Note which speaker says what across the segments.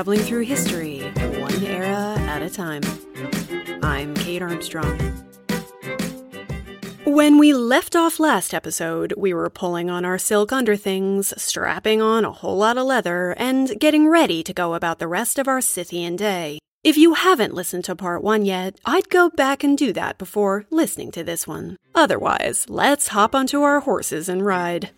Speaker 1: Traveling through history, one era at a time. I'm Kate Armstrong. When we left off last episode, we were pulling on our silk underthings, strapping on a whole lot of leather, and getting ready to go about the rest of our Scythian day. If you haven't listened to part one yet, I'd go back and do that before listening to this one. Otherwise, let's hop onto our horses and ride.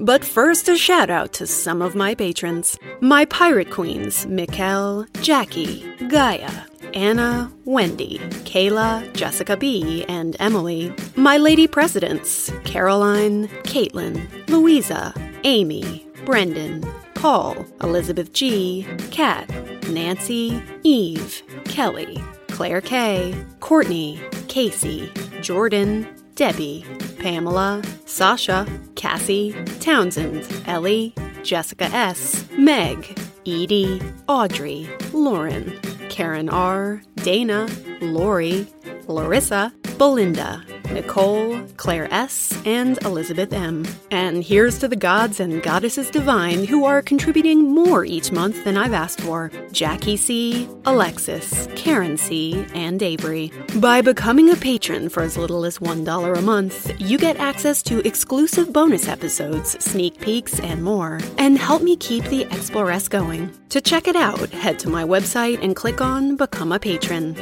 Speaker 1: But first, a shout out to some of my patrons. My pirate queens, Mikkel, Jackie, Gaia, Anna, Wendy, Kayla, Jessica B, and Emily. My lady presidents, Caroline, Caitlin, Louisa, Amy, Brendan, Paul, Elizabeth G, Kat, Nancy, Eve, Kelly, Claire K, Courtney, Casey, Jordan, Debbie, Pamela, Sasha, Cassie, Townsend, Ellie, Jessica S, Meg, Edie, Audrey, Lauren, Karen R, Dana, Lori, Larissa, Belinda, Nicole, Claire S, and Elizabeth M. And here's to the gods and goddesses divine who are contributing more each month than I've asked for Jackie C, Alexis, Karen C, and Avery. By becoming a patron for as little as $1 a month, you get access to exclusive bonus episodes, sneak peeks, and more, and help me keep the Exploress going. To check it out, head to my website and click on Become a Patron.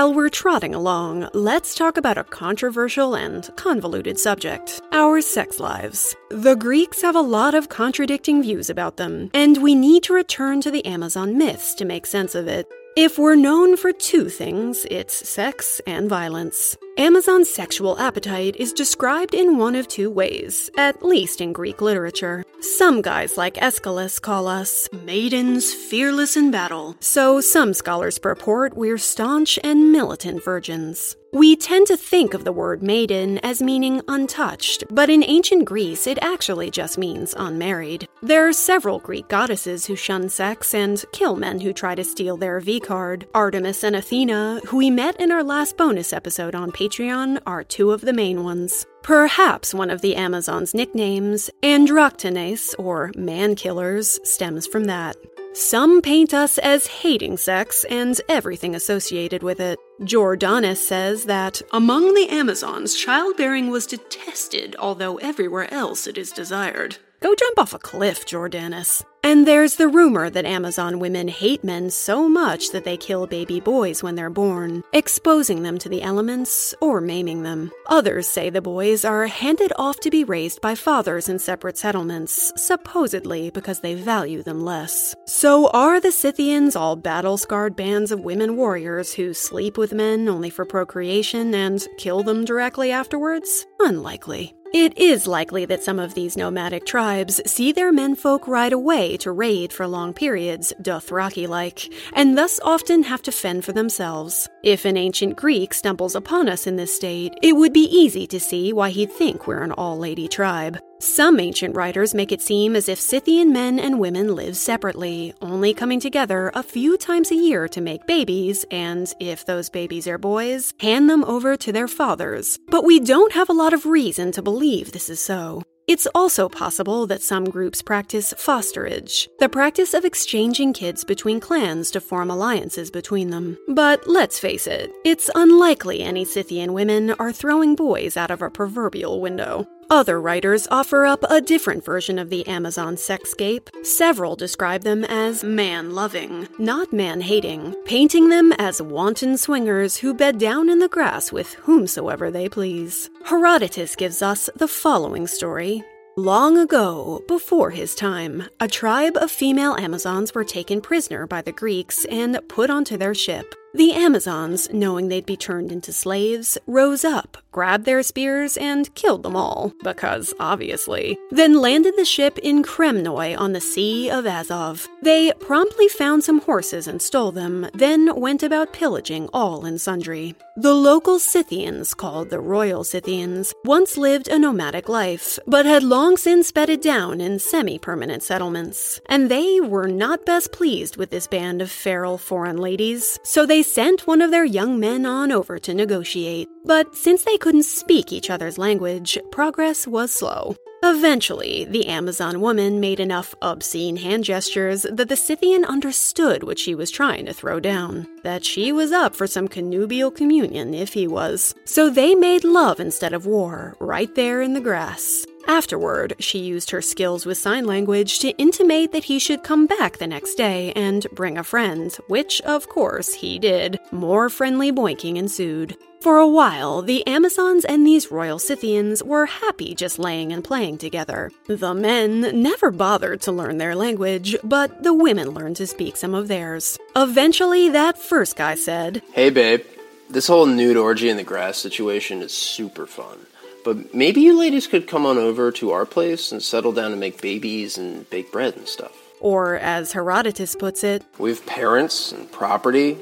Speaker 1: While we're trotting along, let's talk about a controversial and convoluted subject our sex lives. The Greeks have a lot of contradicting views about them, and we need to return to the Amazon myths to make sense of it. If we're known for two things, it's sex and violence. Amazon's sexual appetite is described in one of two ways, at least in Greek literature. Some guys like Aeschylus call us maidens fearless in battle, so some scholars purport we're staunch and militant virgins. We tend to think of the word maiden as meaning untouched, but in ancient Greece it actually just means unmarried. There are several Greek goddesses who shun sex and kill men who try to steal their V card. Artemis and Athena, who we met in our last bonus episode on Patreon, are two of the main ones. Perhaps one of the Amazon's nicknames, Androctones, or man killers, stems from that. Some paint us as hating sex and everything associated with it. Jordanus says that among the Amazons, childbearing was detested, although everywhere else it is desired. Go jump off a cliff, Jordanus. And there's the rumor that Amazon women hate men so much that they kill baby boys when they're born, exposing them to the elements or maiming them. Others say the boys are handed off to be raised by fathers in separate settlements, supposedly because they value them less. So are the Scythians all battle scarred bands of women warriors who sleep with men only for procreation and kill them directly afterwards? Unlikely. It is likely that some of these nomadic tribes see their menfolk ride away to raid for long periods, Dothraki like, and thus often have to fend for themselves. If an ancient Greek stumbles upon us in this state, it would be easy to see why he'd think we're an all lady tribe. Some ancient writers make it seem as if Scythian men and women live separately, only coming together a few times a year to make babies, and if those babies are boys, hand them over to their fathers. But we don't have a lot of reason to believe this is so. It's also possible that some groups practice fosterage, the practice of exchanging kids between clans to form alliances between them. But let's face it, it's unlikely any Scythian women are throwing boys out of a proverbial window. Other writers offer up a different version of the Amazon sexscape. Several describe them as man loving, not man hating, painting them as wanton swingers who bed down in the grass with whomsoever they please. Herodotus gives us the following story. Long ago, before his time, a tribe of female Amazons were taken prisoner by the Greeks and put onto their ship. The Amazons, knowing they'd be turned into slaves, rose up, grabbed their spears, and killed them all, because obviously. Then landed the ship in Kremnoi on the Sea of Azov. They promptly found some horses and stole them, then went about pillaging all and sundry. The local Scythians, called the Royal Scythians, once lived a nomadic life, but had long since bedded down in semi permanent settlements. And they were not best pleased with this band of feral foreign ladies, so they sent one of their young men on over to negotiate. But since they couldn't speak each other's language, progress was slow. Eventually, the Amazon woman made enough obscene hand gestures that the Scythian understood what she was trying to throw down. That she was up for some connubial communion if he was. So they made love instead of war, right there in the grass. Afterward, she used her skills with sign language to intimate that he should come back the next day and bring a friend, which, of course, he did. More friendly boinking ensued. For a while, the Amazons and these royal Scythians were happy just laying and playing together. The men never bothered to learn their language, but the women learned to speak some of theirs. Eventually, that first guy said,
Speaker 2: Hey babe, this whole nude orgy in the grass situation is super fun. But maybe you ladies could come on over to our place and settle down and make babies and bake bread and stuff.
Speaker 1: Or, as Herodotus puts it,
Speaker 2: We have parents and property.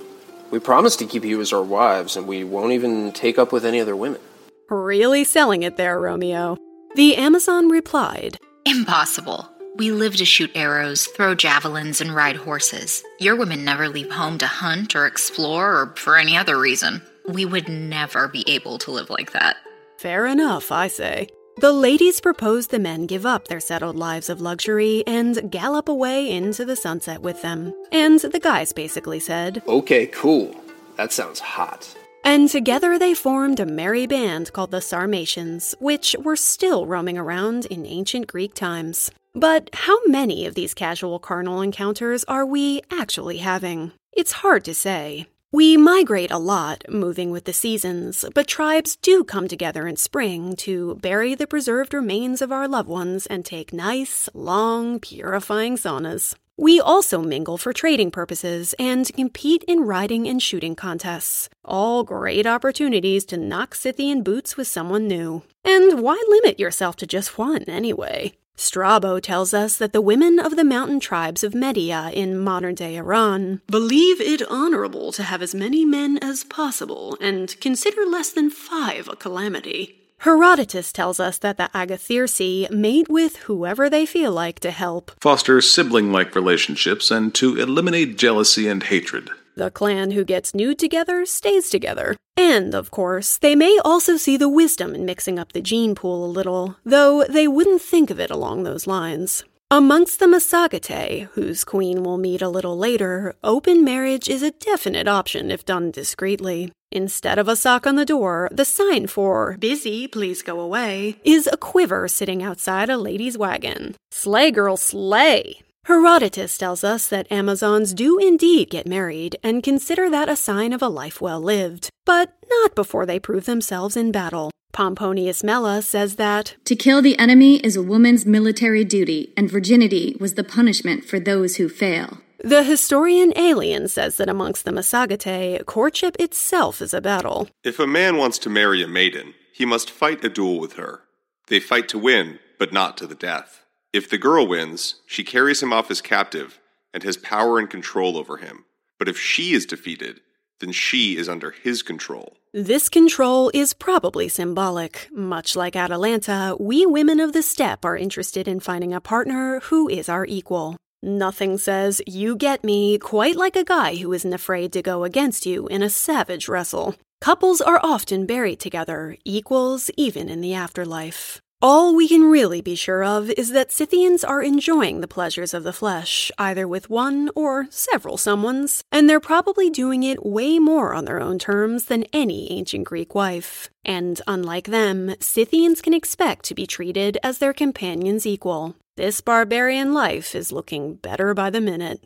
Speaker 2: We promise to keep you as our wives, and we won't even take up with any other women.
Speaker 1: Really selling it there, Romeo. The Amazon replied,
Speaker 3: Impossible. We live to shoot arrows, throw javelins, and ride horses. Your women never leave home to hunt or explore or for any other reason. We would never be able to live like that.
Speaker 1: Fair enough, I say. The ladies proposed the men give up their settled lives of luxury and gallop away into the sunset with them. And the guys basically said,
Speaker 2: Okay, cool. That sounds hot.
Speaker 1: and together they formed a merry band called the Sarmatians, which were still roaming around in ancient Greek times. But how many of these casual carnal encounters are we actually having? It's hard to say. We migrate a lot, moving with the seasons, but tribes do come together in spring to bury the preserved remains of our loved ones and take nice, long, purifying saunas. We also mingle for trading purposes and compete in riding and shooting contests. All great opportunities to knock Scythian boots with someone new. And why limit yourself to just one, anyway? Strabo tells us that the women of the mountain tribes of Media in modern day Iran believe it honorable to have as many men as possible and consider less than five a calamity. Herodotus tells us that the Agathyrsi mate with whoever they feel like to help.
Speaker 4: foster sibling like relationships, and to eliminate jealousy and hatred.
Speaker 1: The clan who gets nude together stays together. And, of course, they may also see the wisdom in mixing up the gene pool a little, though they wouldn't think of it along those lines. Amongst the Massagetae, whose queen we'll meet a little later, open marriage is a definite option if done discreetly. Instead of a sock on the door, the sign for busy, please go away, is a quiver sitting outside a lady's wagon. Slay, girl, slay! Herodotus tells us that Amazons do indeed get married and consider that a sign of a life well lived, but not before they prove themselves in battle. Pomponius Mela says that
Speaker 5: To kill the enemy is a woman's military duty, and virginity was the punishment for those who fail.
Speaker 1: the historian Aelian says that amongst the Massagetae, courtship itself is a battle.
Speaker 6: If a man wants to marry a maiden, he must fight a duel with her. They fight to win, but not to the death. If the girl wins, she carries him off as captive and has power and control over him. But if she is defeated, then she is under his control.
Speaker 1: This control is probably symbolic. Much like Atalanta, we women of the steppe are interested in finding a partner who is our equal. Nothing says, you get me, quite like a guy who isn't afraid to go against you in a savage wrestle. Couples are often buried together, equals even in the afterlife. All we can really be sure of is that Scythians are enjoying the pleasures of the flesh, either with one or several someones, and they're probably doing it way more on their own terms than any ancient Greek wife. And unlike them, Scythians can expect to be treated as their companion's equal. This barbarian life is looking better by the minute.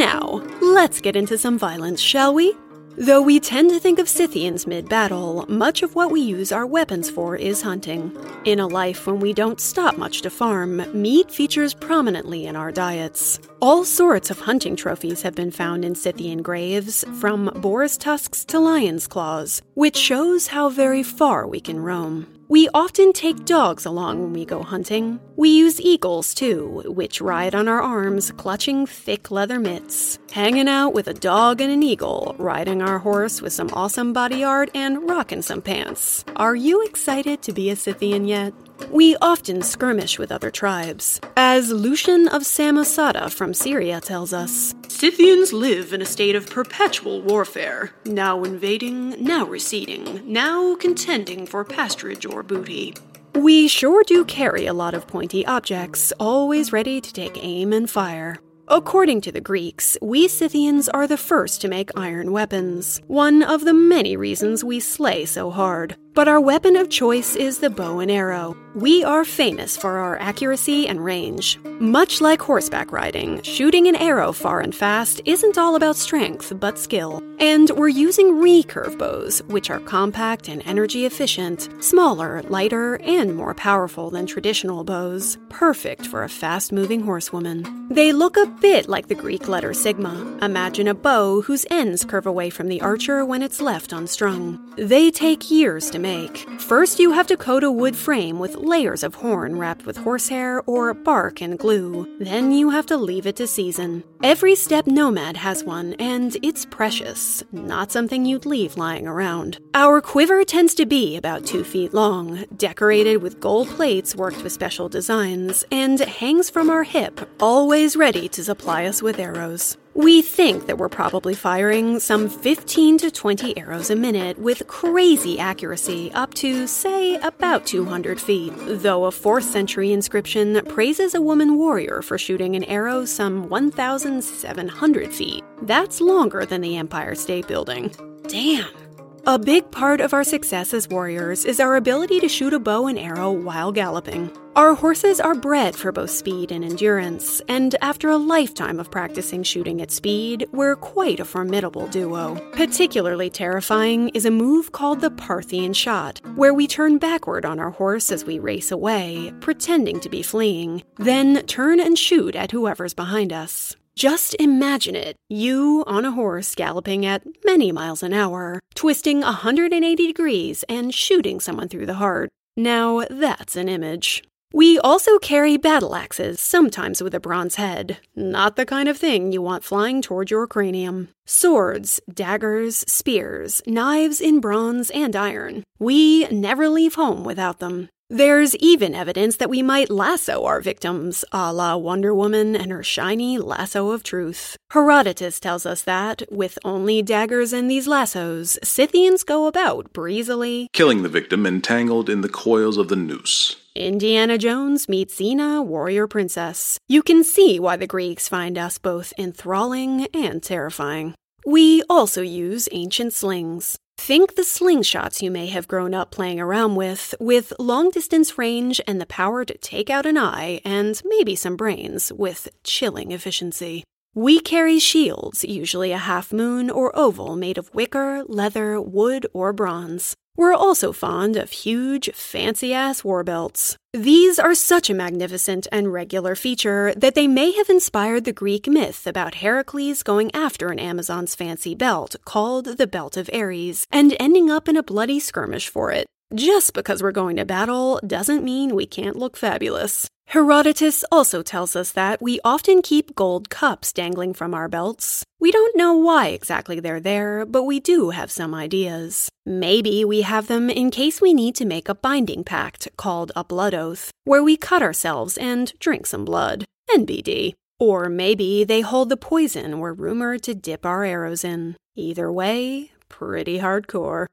Speaker 1: Now, let's get into some violence, shall we? Though we tend to think of Scythians mid battle, much of what we use our weapons for is hunting. In a life when we don't stop much to farm, meat features prominently in our diets. All sorts of hunting trophies have been found in Scythian graves, from boar's tusks to lion's claws, which shows how very far we can roam. We often take dogs along when we go hunting. We use eagles too, which ride on our arms, clutching thick leather mitts. Hanging out with a dog and an eagle, riding our horse with some awesome body art, and rocking some pants. Are you excited to be a Scythian yet? We often skirmish with other tribes. As Lucian of Samosata from Syria tells us, Scythians live in a state of perpetual warfare, now invading, now receding, now contending for pasturage or booty. We sure do carry a lot of pointy objects, always ready to take aim and fire. According to the Greeks, we Scythians are the first to make iron weapons, one of the many reasons we slay so hard. But our weapon of choice is the bow and arrow. We are famous for our accuracy and range. Much like horseback riding, shooting an arrow far and fast isn't all about strength, but skill. And we're using recurve bows, which are compact and energy efficient, smaller, lighter, and more powerful than traditional bows, perfect for a fast moving horsewoman. They look a bit like the Greek letter sigma. Imagine a bow whose ends curve away from the archer when it's left unstrung. They take years to make. First, you have to coat a wood frame with layers of horn wrapped with horsehair or bark and glue. Then you have to leave it to season. Every steppe nomad has one, and it's precious, not something you'd leave lying around. Our quiver tends to be about two feet long, decorated with gold plates worked with special designs, and hangs from our hip, always ready to supply us with arrows. We think that we're probably firing some 15 to 20 arrows a minute with crazy accuracy up to, say, about 200 feet, though a 4th century inscription praises a woman warrior for shooting an arrow some 1,700 feet. That's longer than the Empire State Building. Damn. A big part of our success as warriors is our ability to shoot a bow and arrow while galloping. Our horses are bred for both speed and endurance, and after a lifetime of practicing shooting at speed, we're quite a formidable duo. Particularly terrifying is a move called the Parthian shot, where we turn backward on our horse as we race away, pretending to be fleeing, then turn and shoot at whoever's behind us. Just imagine it you on a horse galloping at many miles an hour, twisting 180 degrees and shooting someone through the heart. Now that's an image. We also carry battle axes, sometimes with a bronze head. Not the kind of thing you want flying toward your cranium. Swords, daggers, spears, knives in bronze and iron. We never leave home without them. There's even evidence that we might lasso our victims, a la Wonder Woman and her shiny lasso of truth. Herodotus tells us that, with only daggers and these lassos, Scythians go about breezily,
Speaker 4: killing the victim entangled in the coils of the noose.
Speaker 1: Indiana Jones meets Xena, warrior princess. You can see why the Greeks find us both enthralling and terrifying. We also use ancient slings. Think the slingshots you may have grown up playing around with, with long distance range and the power to take out an eye and maybe some brains with chilling efficiency. We carry shields, usually a half moon or oval made of wicker, leather, wood, or bronze. We're also fond of huge, fancy ass war belts. These are such a magnificent and regular feature that they may have inspired the Greek myth about Heracles going after an Amazon's fancy belt called the Belt of Ares and ending up in a bloody skirmish for it. Just because we're going to battle doesn't mean we can't look fabulous. Herodotus also tells us that we often keep gold cups dangling from our belts. We don't know why exactly they're there, but we do have some ideas. Maybe we have them in case we need to make a binding pact called a blood oath, where we cut ourselves and drink some blood. NBD. Or maybe they hold the poison we're rumored to dip our arrows in. Either way, pretty hardcore.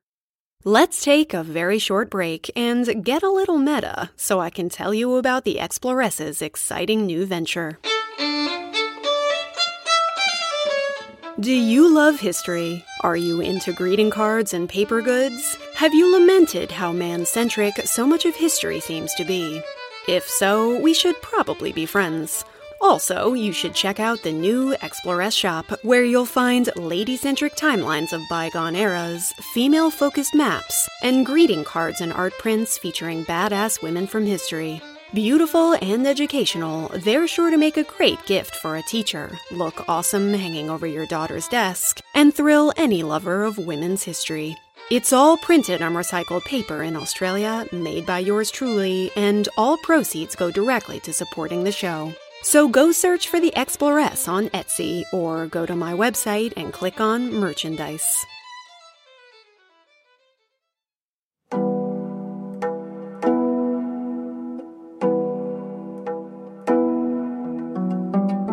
Speaker 1: Let's take a very short break and get a little meta so I can tell you about the Exploress's exciting new venture. Do you love history? Are you into greeting cards and paper goods? Have you lamented how man centric so much of history seems to be? If so, we should probably be friends. Also, you should check out the new Exploress shop, where you'll find lady centric timelines of bygone eras, female focused maps, and greeting cards and art prints featuring badass women from history. Beautiful and educational, they're sure to make a great gift for a teacher, look awesome hanging over your daughter's desk, and thrill any lover of women's history. It's all printed on recycled paper in Australia, made by yours truly, and all proceeds go directly to supporting the show. So go search for the Exploress on Etsy or go to my website and click on merchandise.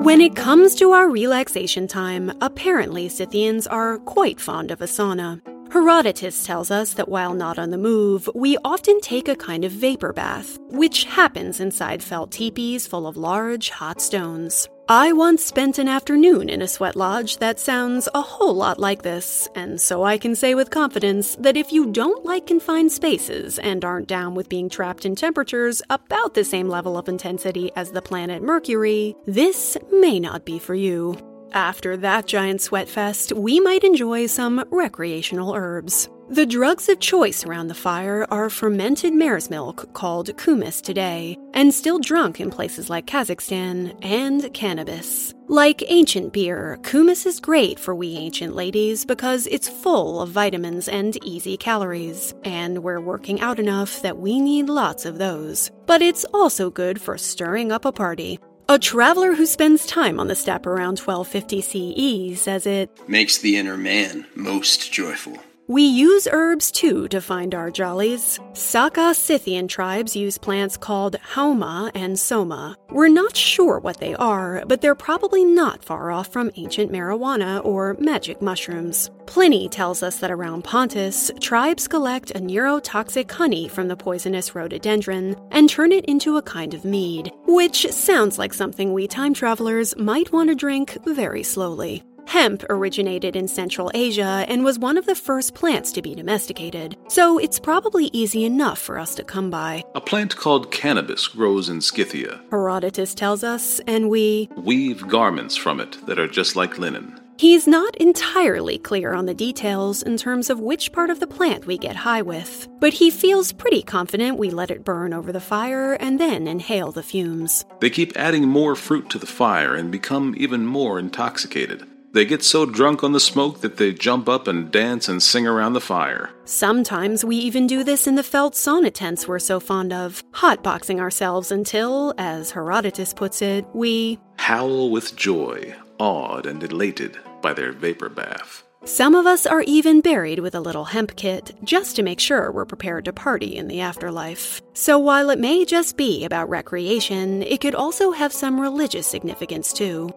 Speaker 1: When it comes to our relaxation time, apparently Scythians are quite fond of a sauna. Herodotus tells us that while not on the move, we often take a kind of vapor bath, which happens inside felt teepees full of large, hot stones. I once spent an afternoon in a sweat lodge that sounds a whole lot like this, and so I can say with confidence that if you don't like confined spaces and aren't down with being trapped in temperatures about the same level of intensity as the planet Mercury, this may not be for you. After that giant sweat fest, we might enjoy some recreational herbs. The drugs of choice around the fire are fermented mare's milk called kumis today, and still drunk in places like Kazakhstan, and cannabis. Like ancient beer, kumis is great for we ancient ladies because it's full of vitamins and easy calories, and we're working out enough that we need lots of those. But it's also good for stirring up a party. A traveler who spends time on the steppe around 1250 CE says it
Speaker 2: makes the inner man most joyful.
Speaker 1: We use herbs too to find our jollies. Saka Scythian tribes use plants called haoma and soma. We're not sure what they are, but they're probably not far off from ancient marijuana or magic mushrooms. Pliny tells us that around Pontus, tribes collect a neurotoxic honey from the poisonous rhododendron and turn it into a kind of mead, which sounds like something we time travelers might want to drink very slowly. Hemp originated in Central Asia and was one of the first plants to be domesticated, so it's probably easy enough for us to come by.
Speaker 4: A plant called cannabis grows in Scythia.
Speaker 1: Herodotus tells us, and we
Speaker 4: weave garments from it that are just like linen.
Speaker 1: He's not entirely clear on the details in terms of which part of the plant we get high with, but he feels pretty confident we let it burn over the fire and then inhale the fumes.
Speaker 4: They keep adding more fruit to the fire and become even more intoxicated. They get so drunk on the smoke that they jump up and dance and sing around the fire.
Speaker 1: Sometimes we even do this in the felt sauna tents we're so fond of, hotboxing ourselves until, as Herodotus puts it, we
Speaker 4: howl with joy, awed and elated by their vapor bath.
Speaker 1: Some of us are even buried with a little hemp kit just to make sure we're prepared to party in the afterlife. So while it may just be about recreation, it could also have some religious significance too.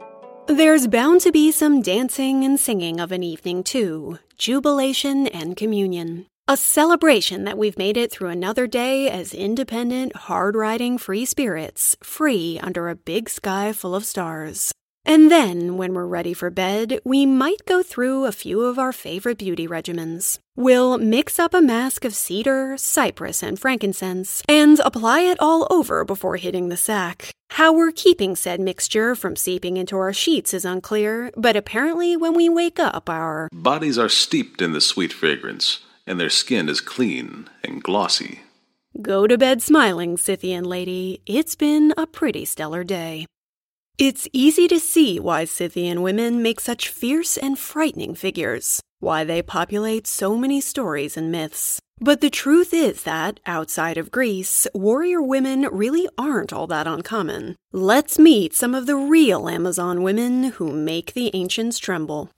Speaker 1: There's bound to be some dancing and singing of an evening, too, jubilation and communion. A celebration that we've made it through another day as independent, hard riding free spirits, free under a big sky full of stars. And then, when we're ready for bed, we might go through a few of our favorite beauty regimens. We'll mix up a mask of cedar, cypress, and frankincense, and apply it all over before hitting the sack. How we're keeping said mixture from seeping into our sheets is unclear, but apparently when we wake up, our
Speaker 4: bodies are steeped in the sweet fragrance, and their skin is clean and glossy.
Speaker 1: Go to bed smiling, Scythian lady. It's been a pretty stellar day. It's easy to see why Scythian women make such fierce and frightening figures, why they populate so many stories and myths. But the truth is that, outside of Greece, warrior women really aren't all that uncommon. Let's meet some of the real Amazon women who make the ancients tremble.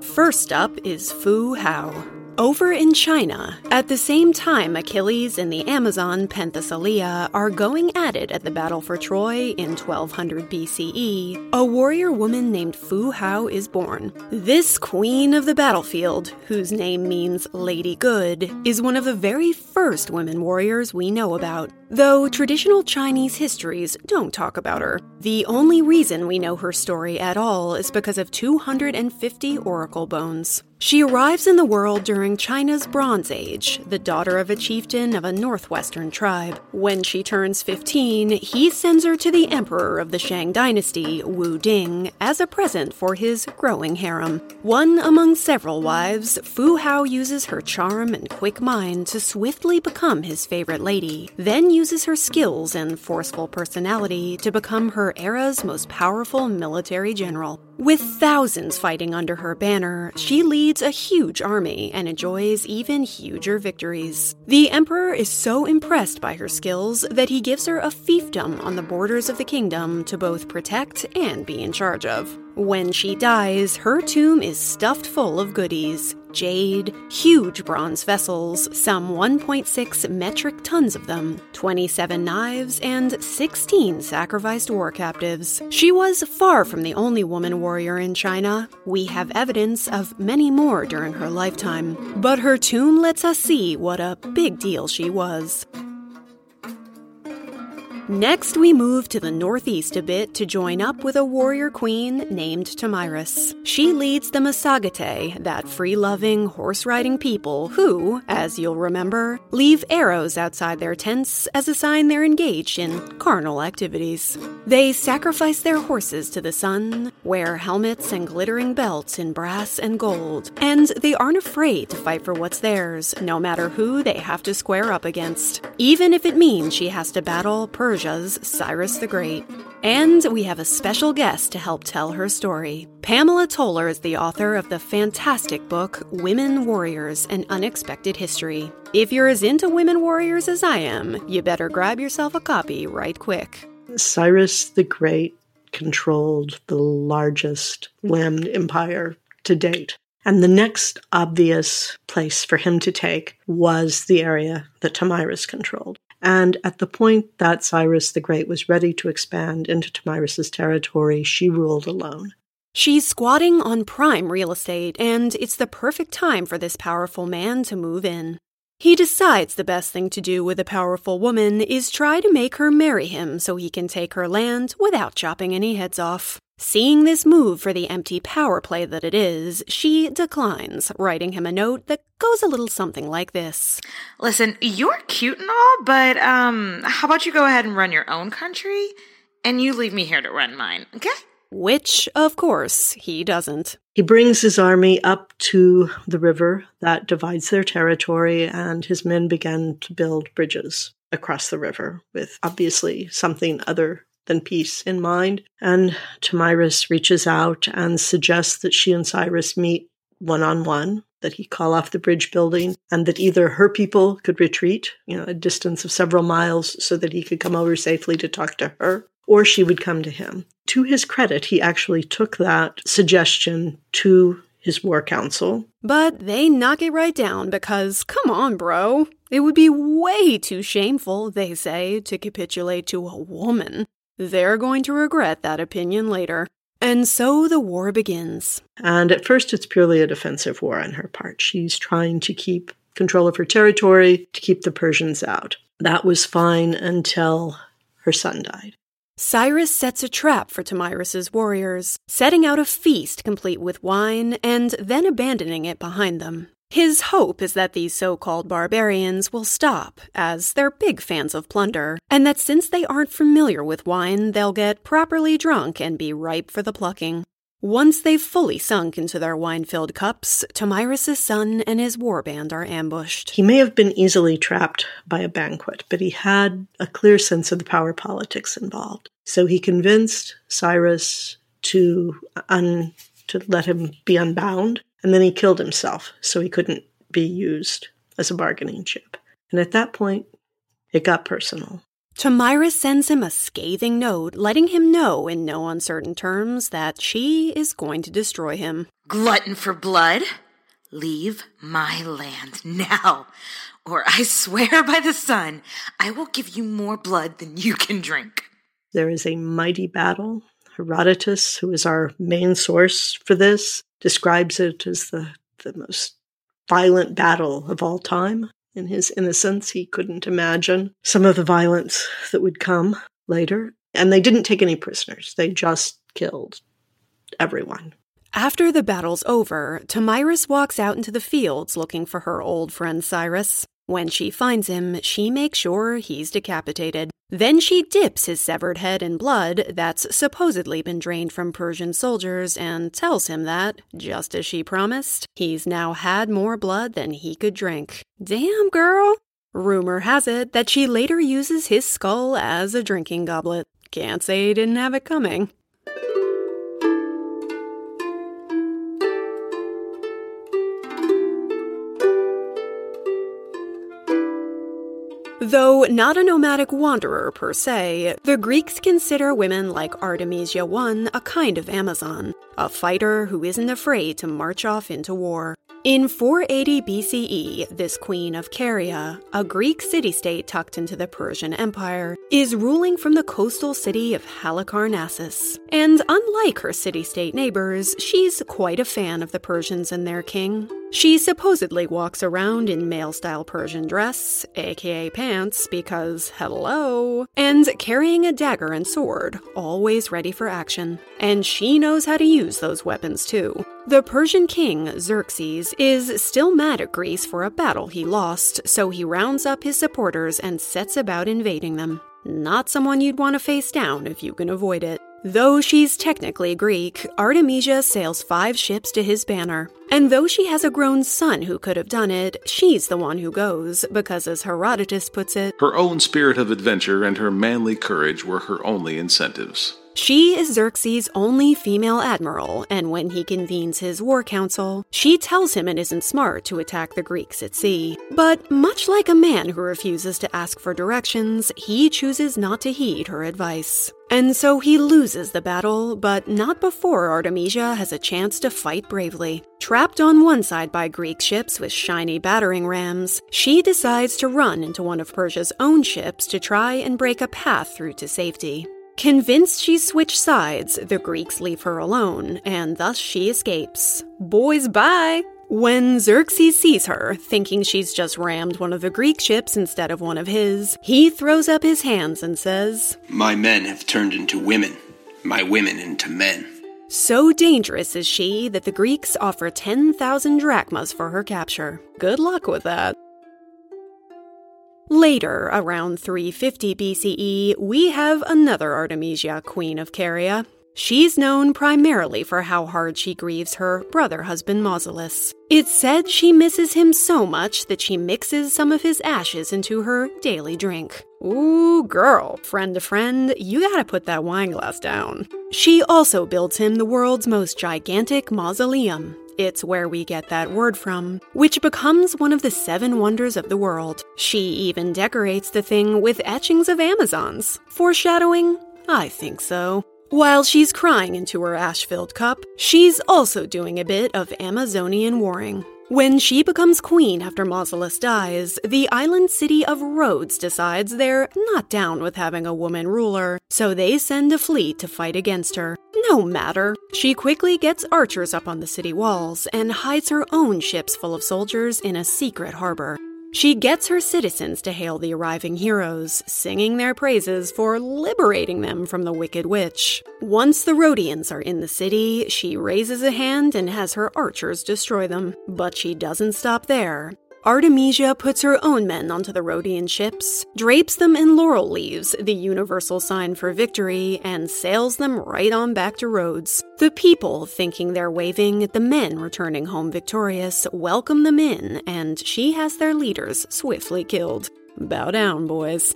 Speaker 1: First up is Fu Hao. Over in China, at the same time Achilles and the Amazon Penthesilea are going at it at the Battle for Troy in 1200 BCE, a warrior woman named Fu Hao is born. This queen of the battlefield, whose name means Lady Good, is one of the very first women warriors we know about. Though traditional Chinese histories don't talk about her, the only reason we know her story at all is because of 250 oracle bones. She arrives in the world during China's Bronze Age, the daughter of a chieftain of a northwestern tribe. When she turns 15, he sends her to the emperor of the Shang dynasty, Wu Ding, as a present for his growing harem. One among several wives, Fu Hao uses her charm and quick mind to swiftly become his favorite lady, then uses her skills and forceful personality to become her era's most powerful military general. With thousands fighting under her banner, she leads a huge army and enjoys even huger victories. The emperor is so impressed by her skills that he gives her a fiefdom on the borders of the kingdom to both protect and be in charge of. When she dies, her tomb is stuffed full of goodies jade, huge bronze vessels, some 1.6 metric tons of them, 27 knives, and 16 sacrificed war captives. She was far from the only woman warrior in China. We have evidence of many more during her lifetime, but her tomb lets us see what a big deal she was. Next, we move to the northeast a bit to join up with a warrior queen named Tomyris. She leads the Massagetae, that free loving, horse riding people who, as you'll remember, leave arrows outside their tents as a sign they're engaged in carnal activities. They sacrifice their horses to the sun, wear helmets and glittering belts in brass and gold, and they aren't afraid to fight for what's theirs, no matter who they have to square up against, even if it means she has to battle Persia Persia's Cyrus the Great. And we have a special guest to help tell her story. Pamela Toler is the author of the fantastic book Women Warriors An Unexpected History. If you're as into women warriors as I am, you better grab yourself a copy right quick.
Speaker 7: Cyrus the Great controlled the largest land empire to date. And the next obvious place for him to take was the area that Tomyris controlled. And at the point that Cyrus the Great was ready to expand into Tomyris's territory, she ruled alone.
Speaker 1: She's squatting on prime real estate, and it's the perfect time for this powerful man to move in. He decides the best thing to do with a powerful woman is try to make her marry him so he can take her land without chopping any heads off. Seeing this move for the empty power play that it is, she declines, writing him a note that goes a little something like this.
Speaker 8: Listen, you're cute and all, but um how about you go ahead and run your own country and you leave me here to run mine, okay?
Speaker 1: Which, of course, he doesn't.
Speaker 7: He brings his army up to the river that divides their territory, and his men begin to build bridges across the river with obviously something other than peace in mind. And Tomyris reaches out and suggests that she and Cyrus meet one on one, that he call off the bridge building, and that either her people could retreat, you know, a distance of several miles so that he could come over safely to talk to her, or she would come to him. To his credit, he actually took that suggestion to his war council.
Speaker 1: But they knock it right down because, come on, bro. It would be way too shameful, they say, to capitulate to a woman. They're going to regret that opinion later. And so the war begins.
Speaker 7: And at first, it's purely a defensive war on her part. She's trying to keep control of her territory, to keep the Persians out. That was fine until her son died.
Speaker 1: Cyrus sets a trap for Tomyris's warriors, setting out a feast complete with wine and then abandoning it behind them. His hope is that these so called barbarians will stop, as they're big fans of plunder, and that since they aren't familiar with wine, they'll get properly drunk and be ripe for the plucking. Once they've fully sunk into their wine filled cups, Tomyris' son and his warband are ambushed.
Speaker 7: He may have been easily trapped by a banquet, but he had a clear sense of the power politics involved. So he convinced Cyrus to un- to let him be unbound and then he killed himself so he couldn't be used as a bargaining chip. And at that point, it got personal.
Speaker 1: Tomyris sends him a scathing note, letting him know in no uncertain terms that she is going to destroy him.
Speaker 8: Glutton for blood? Leave my land now, or I swear by the sun, I will give you more blood than you can drink.
Speaker 7: There is a mighty battle. Herodotus, who is our main source for this, describes it as the, the most violent battle of all time. In his innocence, he couldn't imagine some of the violence that would come later. And they didn't take any prisoners, they just killed everyone.
Speaker 1: After the battle's over, Tomyris walks out into the fields looking for her old friend Cyrus. When she finds him, she makes sure he's decapitated. Then she dips his severed head in blood that's supposedly been drained from Persian soldiers and tells him that, just as she promised, he's now had more blood than he could drink. Damn, girl! Rumor has it that she later uses his skull as a drinking goblet. Can't say he didn't have it coming. Though not a nomadic wanderer per se, the Greeks consider women like Artemisia I a kind of Amazon, a fighter who isn't afraid to march off into war. In 480 BCE, this queen of Caria, a Greek city state tucked into the Persian Empire, is ruling from the coastal city of Halicarnassus. And unlike her city state neighbors, she's quite a fan of the Persians and their king. She supposedly walks around in male style Persian dress, aka pants, because hello, and carrying a dagger and sword, always ready for action. And she knows how to use those weapons too. The Persian king, Xerxes, is still mad at Greece for a battle he lost, so he rounds up his supporters and sets about invading them. Not someone you'd want to face down if you can avoid it. Though she's technically Greek, Artemisia sails five ships to his banner. And though she has a grown son who could have done it, she's the one who goes, because as Herodotus puts it,
Speaker 4: her own spirit of adventure and her manly courage were her only incentives.
Speaker 1: She is Xerxes' only female admiral, and when he convenes his war council, she tells him it isn't smart to attack the Greeks at sea. But much like a man who refuses to ask for directions, he chooses not to heed her advice. And so he loses the battle, but not before Artemisia has a chance to fight bravely. Trapped on one side by Greek ships with shiny battering rams, she decides to run into one of Persia's own ships to try and break a path through to safety. Convinced she's switched sides, the Greeks leave her alone, and thus she escapes. Boys, bye! When Xerxes sees her, thinking she's just rammed one of the Greek ships instead of one of his, he throws up his hands and says,
Speaker 2: My men have turned into women, my women into men.
Speaker 1: So dangerous is she that the Greeks offer 10,000 drachmas for her capture. Good luck with that. Later, around 350 BCE, we have another Artemisia, Queen of Caria. She's known primarily for how hard she grieves her brother husband Mausolus. It's said she misses him so much that she mixes some of his ashes into her daily drink. Ooh, girl, friend to friend, you gotta put that wine glass down. She also builds him the world's most gigantic mausoleum, it's where we get that word from, which becomes one of the seven wonders of the world. She even decorates the thing with etchings of Amazons. Foreshadowing? I think so. While she's crying into her ash filled cup, she's also doing a bit of Amazonian warring. When she becomes queen after Mausolus dies, the island city of Rhodes decides they're not down with having a woman ruler, so they send a fleet to fight against her. No matter. She quickly gets archers up on the city walls and hides her own ships full of soldiers in a secret harbor. She gets her citizens to hail the arriving heroes, singing their praises for liberating them from the Wicked Witch. Once the Rhodians are in the city, she raises a hand and has her archers destroy them. But she doesn't stop there. Artemisia puts her own men onto the Rhodian ships, drapes them in laurel leaves, the universal sign for victory, and sails them right on back to Rhodes. The people, thinking they're waving at the men returning home victorious, welcome them in, and she has their leaders swiftly killed. Bow down, boys.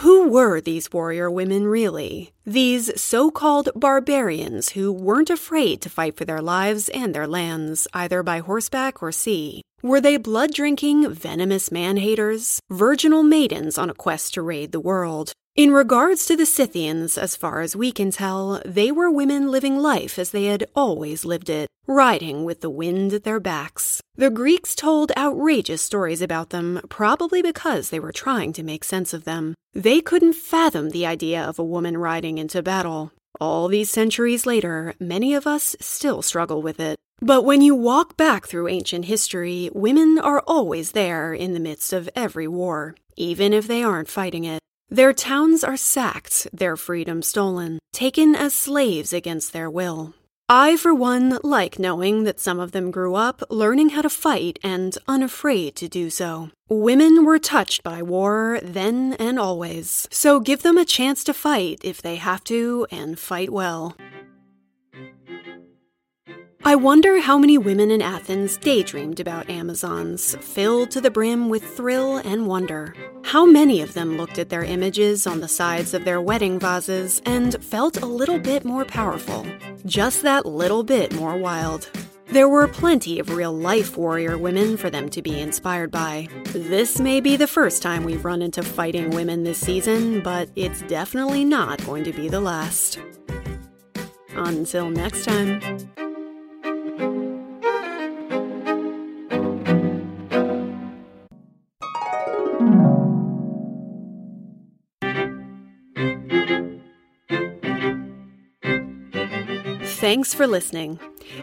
Speaker 1: Who were these warrior women really? These so called barbarians who weren't afraid to fight for their lives and their lands, either by horseback or sea. Were they blood drinking, venomous man haters? Virginal maidens on a quest to raid the world? In regards to the Scythians, as far as we can tell, they were women living life as they had always lived it, riding with the wind at their backs. The Greeks told outrageous stories about them, probably because they were trying to make sense of them. They couldn't fathom the idea of a woman riding into battle. All these centuries later, many of us still struggle with it. But when you walk back through ancient history, women are always there in the midst of every war, even if they aren't fighting it. Their towns are sacked, their freedom stolen, taken as slaves against their will. I, for one, like knowing that some of them grew up learning how to fight and unafraid to do so. Women were touched by war then and always, so give them a chance to fight if they have to and fight well. I wonder how many women in Athens daydreamed about Amazons, filled to the brim with thrill and wonder. How many of them looked at their images on the sides of their wedding vases and felt a little bit more powerful, just that little bit more wild. There were plenty of real life warrior women for them to be inspired by. This may be the first time we've run into fighting women this season, but it's definitely not going to be the last. Until next time. Thanks for listening.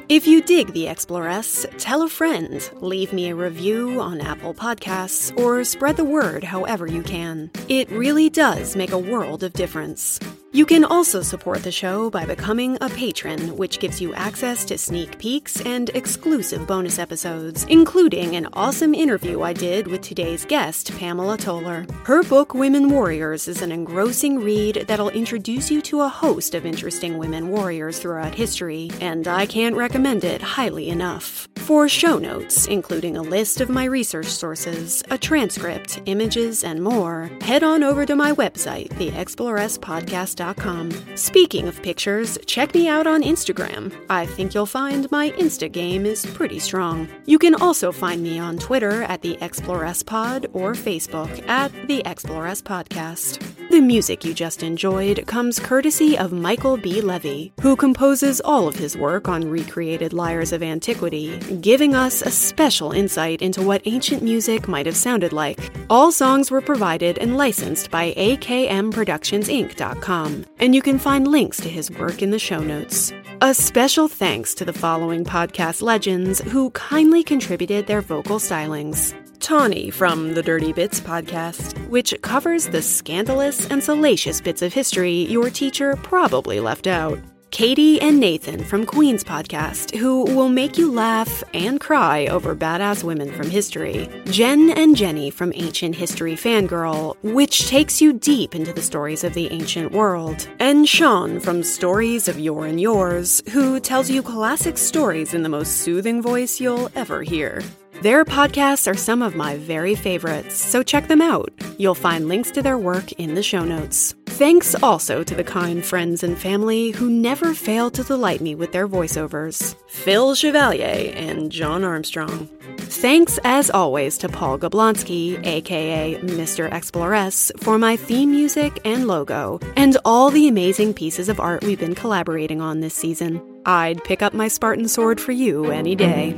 Speaker 1: If you dig the Exploress, tell a friend, leave me a review on Apple Podcasts, or spread the word however you can. It really does make a world of difference. You can also support the show by becoming a patron, which gives you access to sneak peeks and exclusive bonus episodes, including an awesome interview I did with today's guest, Pamela Toler. Her book, Women Warriors, is an engrossing read that'll introduce you to a host of interesting women warriors throughout history, and I can't recommend it highly enough. For show notes, including a list of my research sources, a transcript, images, and more, head on over to my website, theexploresspodcast.com Speaking of pictures, check me out on Instagram. I think you'll find my Insta game is pretty strong. You can also find me on Twitter at the Exploress Pod or Facebook at the Exploress Podcast. The music you just enjoyed comes courtesy of Michael B. Levy, who composes all of his work on recreated lyres of antiquity, giving us a special insight into what ancient music might have sounded like. All songs were provided and licensed by AKMProductionsInc.com and you can find links to his work in the show notes. A special thanks to the following podcast legends who kindly contributed their vocal stylings. Tawny from the Dirty Bits podcast, which covers the scandalous and salacious bits of history your teacher probably left out. Katie and Nathan from Queen's podcast, who will make you laugh and cry over badass women from history. Jen and Jenny from Ancient History Fangirl, which takes you deep into the stories of the ancient world. And Sean from Stories of Your and Yours, who tells you classic stories in the most soothing voice you'll ever hear. Their podcasts are some of my very favorites, so check them out. You'll find links to their work in the show notes. Thanks also to the kind friends and family who never fail to delight me with their voiceovers Phil Chevalier and John Armstrong. Thanks as always to Paul Gablonsky, aka Mr. Exploress, for my theme music and logo, and all the amazing pieces of art we've been collaborating on this season. I'd pick up my Spartan sword for you any day.